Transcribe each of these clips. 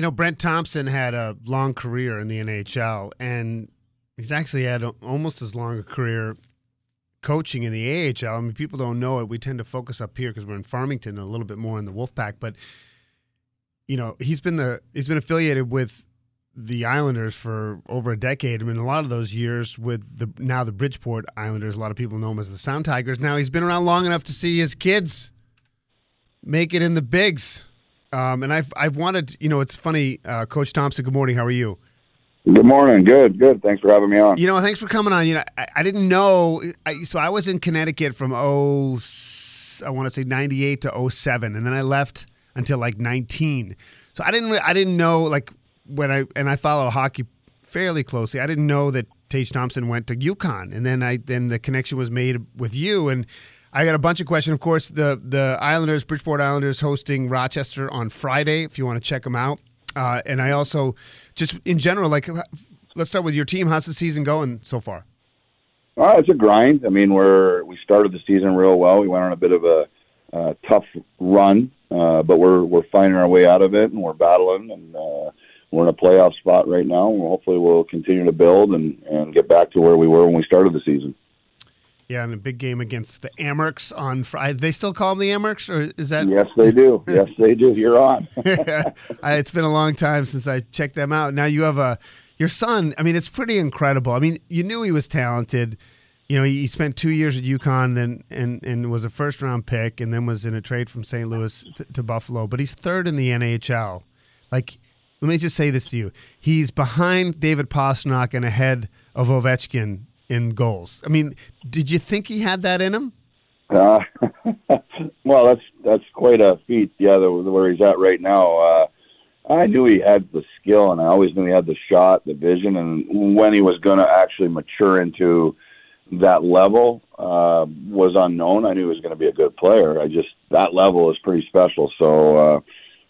You know, Brent Thompson had a long career in the NHL, and he's actually had a, almost as long a career coaching in the AHL. I mean, people don't know it. We tend to focus up here because we're in Farmington, a little bit more in the Wolfpack. But you know, he's been the he's been affiliated with the Islanders for over a decade. I mean, a lot of those years with the now the Bridgeport Islanders. A lot of people know him as the Sound Tigers. Now he's been around long enough to see his kids make it in the bigs. Um, and I've I've wanted, you know, it's funny, uh, Coach Thompson. Good morning. How are you? Good morning. Good, good. Thanks for having me on. You know, thanks for coming on. You know, I, I didn't know. I, so I was in Connecticut from oh, I want to say ninety eight to 07, and then I left until like nineteen. So I didn't I didn't know like when I and I follow hockey fairly closely. I didn't know that Tage Thompson went to UConn, and then I then the connection was made with you and. I got a bunch of questions. Of course, the the Islanders, Bridgeport Islanders, hosting Rochester on Friday. If you want to check them out, uh, and I also just in general, like, let's start with your team. How's the season going so far? Uh, it's a grind. I mean, we're we started the season real well. We went on a bit of a uh, tough run, uh, but we're we're finding our way out of it, and we're battling, and uh, we're in a playoff spot right now. And hopefully, we'll continue to build and and get back to where we were when we started the season. Yeah, and a big game against the Amerks on Friday. They still call them the Amerks, or is that? Yes, they do. yes, they do. You're on. it's been a long time since I checked them out. Now you have a your son. I mean, it's pretty incredible. I mean, you knew he was talented. You know, he spent two years at UConn, then and and was a first round pick, and then was in a trade from St. Louis to, to Buffalo. But he's third in the NHL. Like, let me just say this to you: he's behind David Pastrnak and ahead of Ovechkin in goals. I mean, did you think he had that in him? Uh, well, that's that's quite a feat. Yeah, the, where he's at right now. Uh, I knew he had the skill, and I always knew he had the shot, the vision, and when he was going to actually mature into that level uh, was unknown. I knew he was going to be a good player. I just that level is pretty special. So, uh,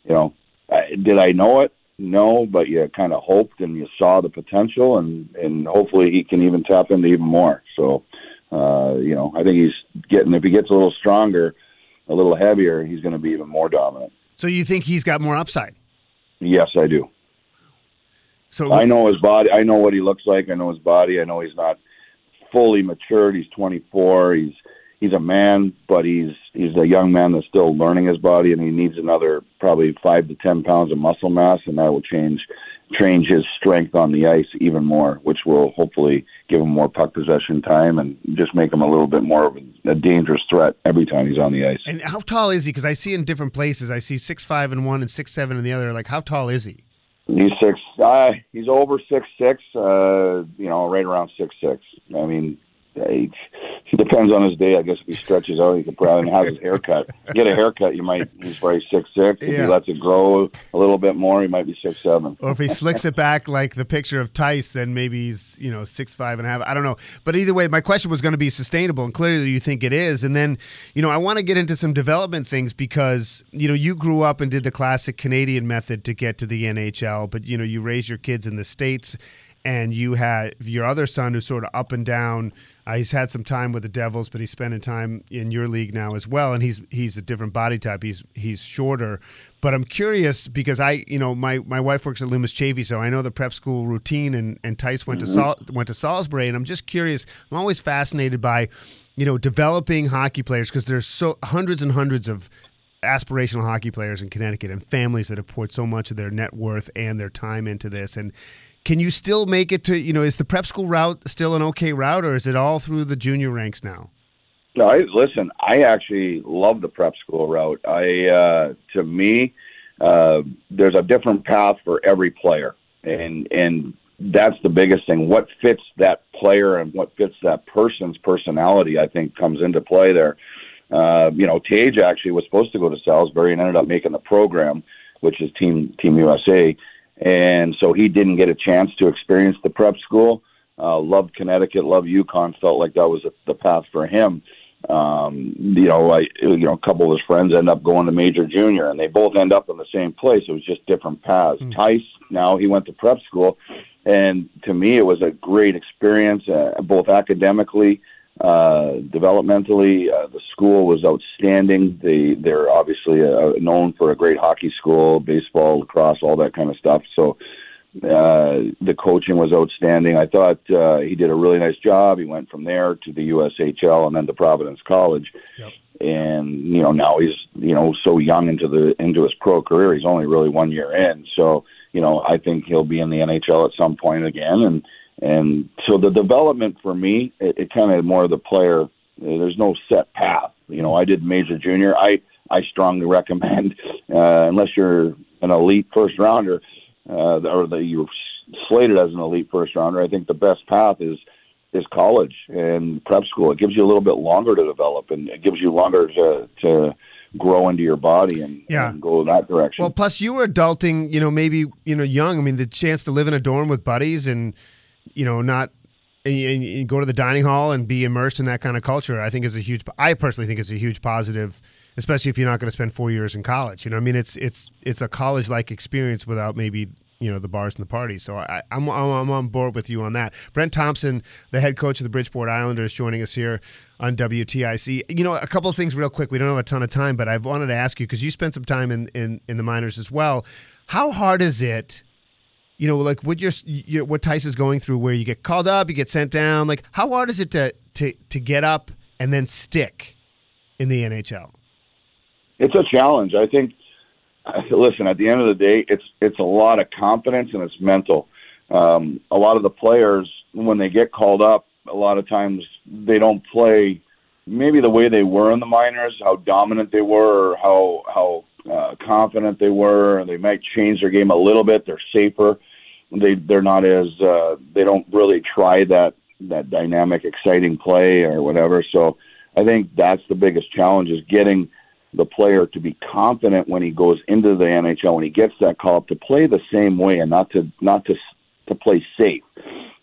you know, I, did I know it? No, but you kind of hoped and you saw the potential, and and hopefully he can even tap into even more. So, uh, you know, I think he's getting if he gets a little stronger, a little heavier, he's going to be even more dominant. So you think he's got more upside? Yes, I do. So I know his body. I know what he looks like. I know his body. I know he's not fully matured. He's 24. He's he's a man, but he's he's a young man that's still learning his body, and he needs another probably five to ten pounds of muscle mass, and that will change change his strength on the ice even more, which will hopefully give him more puck possession time and just make him a little bit more of a, dangerous threat every time he's on the ice. And how tall is he? Because I see in different places, I see six five in one and six seven in the other. Like, how tall is he? He's six. Uh, he's over six six. Uh, you know, right around six six. I mean, he depends on his day. I guess if he stretches out, he could probably have his haircut. Get a haircut, you might. He's probably six six. If yeah. he lets it grow a little bit more, he might be six seven. Or if he slicks it back like the picture of Tice, then maybe he's you know six five and a half. I don't know. But either way, my question was going to be sustainable, and clearly you think it is. And then you know I want to get into some development things because you know you grew up and did the classic Canadian method to get to the NHL, but you know you raised your kids in the states and you had your other son who's sort of up and down. Uh, he's had some time with the Devils, but he's spending time in your league now as well, and he's he's a different body type. He's he's shorter, but I'm curious because I you know my, my wife works at Loomis Chaffee, so I know the prep school routine, and and Tye went mm-hmm. to Sal- went to Salisbury, and I'm just curious. I'm always fascinated by you know developing hockey players because there's so hundreds and hundreds of aspirational hockey players in Connecticut and families that have poured so much of their net worth and their time into this and can you still make it to you know is the prep school route still an okay route or is it all through the junior ranks now? No I, listen i actually love the prep school route. I uh, to me uh, there's a different path for every player. And and that's the biggest thing. What fits that player and what fits that person's personality i think comes into play there. Uh, you know tage actually was supposed to go to salisbury and ended up making the program which is Team Team USA, and so he didn't get a chance to experience the prep school. Uh, loved Connecticut, loved UConn. Felt like that was the path for him. Um, you know, I, you know, a couple of his friends end up going to major junior, and they both end up in the same place. It was just different paths. Mm. Tye now he went to prep school, and to me, it was a great experience, uh, both academically, uh, developmentally. Uh, the school was outstanding. They they're obviously uh, known for a great hockey school, baseball, lacrosse, all that kind of stuff. So uh, the coaching was outstanding. I thought uh, he did a really nice job. He went from there to the USHL and then to Providence College. Yep. And you know now he's you know so young into the into his pro career. He's only really one year in. So you know I think he'll be in the NHL at some point again. And and so the development for me, it, it kind of more of the player. There's no set path. You know I did major junior. I I strongly recommend uh, unless you're an elite first rounder uh, or that you're slated as an elite first rounder, I think the best path is is college and prep school. It gives you a little bit longer to develop, and it gives you longer to to grow into your body and, yeah. and go that direction. Well, plus you were adulting, you know, maybe you know, young. I mean, the chance to live in a dorm with buddies and you know, not and and go to the dining hall and be immersed in that kind of culture, I think is a huge. I personally think it's a huge positive, especially if you're not going to spend four years in college. You know, I mean, it's it's it's a college like experience without maybe you know the bars and the parties. So I, am I'm, I'm on board with you on that. Brent Thompson, the head coach of the Bridgeport Islanders, joining us here on WTIC. You know, a couple of things real quick. We don't have a ton of time, but I wanted to ask you because you spent some time in, in in the minors as well. How hard is it? You know, like what you're, you're what Tye is going through, where you get called up, you get sent down. Like, how hard is it to to to get up and then stick in the NHL? It's a challenge. I think. Listen, at the end of the day, it's it's a lot of confidence and it's mental. Um, a lot of the players, when they get called up, a lot of times they don't play maybe the way they were in the minors, how dominant they were, or how how uh, confident they were. They might change their game a little bit. They're safer they they're not as uh, they don't really try that that dynamic, exciting play or whatever. So I think that's the biggest challenge is getting the player to be confident when he goes into the NHL when he gets that call up to play the same way and not to not to to play safe.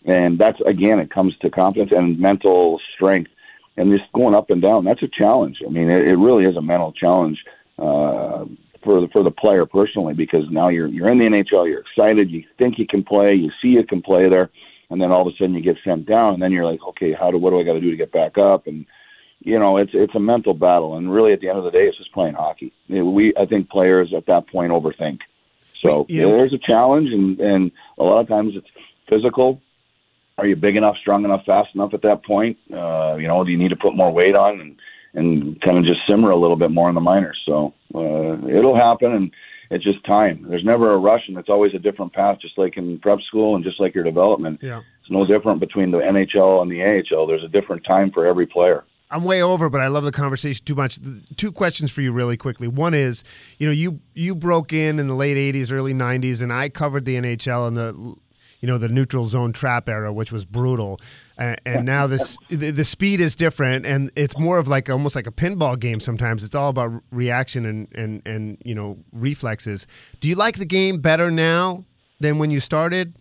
And that's again, it comes to confidence and mental strength, and just going up and down. That's a challenge. I mean, it, it really is a mental challenge. Uh, for the for the player personally because now you're you're in the NHL, you're excited, you think you can play, you see you can play there, and then all of a sudden you get sent down, and then you're like, okay, how do what do I got to do to get back up? And you know, it's it's a mental battle, and really at the end of the day, it's just playing hockey. We I think players at that point overthink. So you know, there's a challenge, and and a lot of times it's physical. Are you big enough, strong enough, fast enough at that point? Uh, you know, do you need to put more weight on? And and kind of just simmer a little bit more in the minors. So uh, it'll happen, and it's just time. There's never a rush, and it's always a different path, just like in prep school and just like your development. Yeah. It's no different between the NHL and the AHL. There's a different time for every player. I'm way over, but I love the conversation too much. Two questions for you, really quickly. One is, you know, you you broke in in the late '80s, early '90s, and I covered the NHL in the you know the neutral zone trap era, which was brutal, and, and now this the, the, speed is different, and it's more of like almost like a pinball game. Sometimes it's all about reaction and and and you know reflexes. Do you like the game better now than when you started?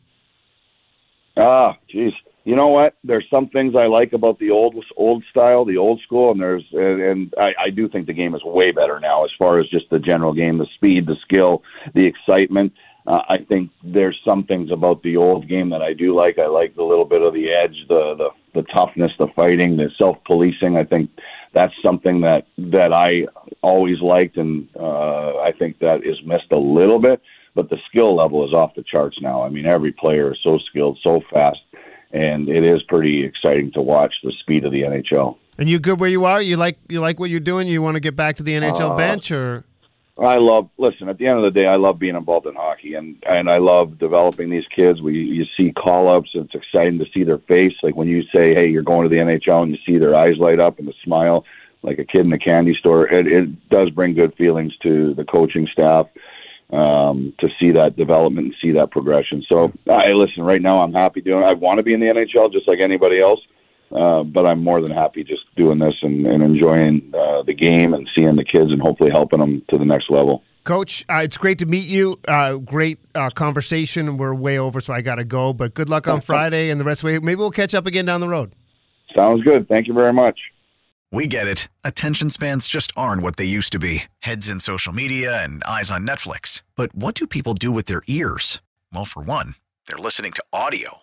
Ah, geez. You know what? There's some things I like about the old old style, the old school, and there's and, and I, I do think the game is way better now as far as just the general game, the speed, the skill, the excitement. Uh, I think there's some things about the old game that I do like. I like the little bit of the edge, the the, the toughness, the fighting, the self policing. I think that's something that that I always liked, and uh, I think that is missed a little bit. But the skill level is off the charts now. I mean, every player is so skilled, so fast, and it is pretty exciting to watch the speed of the NHL. And you good where you are? You like you like what you're doing? You want to get back to the NHL uh, bench or? I love listen. At the end of the day, I love being involved in hockey, and and I love developing these kids. We you see call ups. It's exciting to see their face. Like when you say, "Hey, you're going to the NHL," and you see their eyes light up and the smile, like a kid in a candy store. It it does bring good feelings to the coaching staff um, to see that development and see that progression. So, I listen. Right now, I'm happy doing. It. I want to be in the NHL just like anybody else. Uh, but I'm more than happy just doing this and, and enjoying uh, the game and seeing the kids and hopefully helping them to the next level. Coach, uh, it's great to meet you. Uh, great uh, conversation. We're way over, so I got to go. But good luck on Friday and the rest of the way. Maybe we'll catch up again down the road. Sounds good. Thank you very much. We get it. Attention spans just aren't what they used to be heads in social media and eyes on Netflix. But what do people do with their ears? Well, for one, they're listening to audio.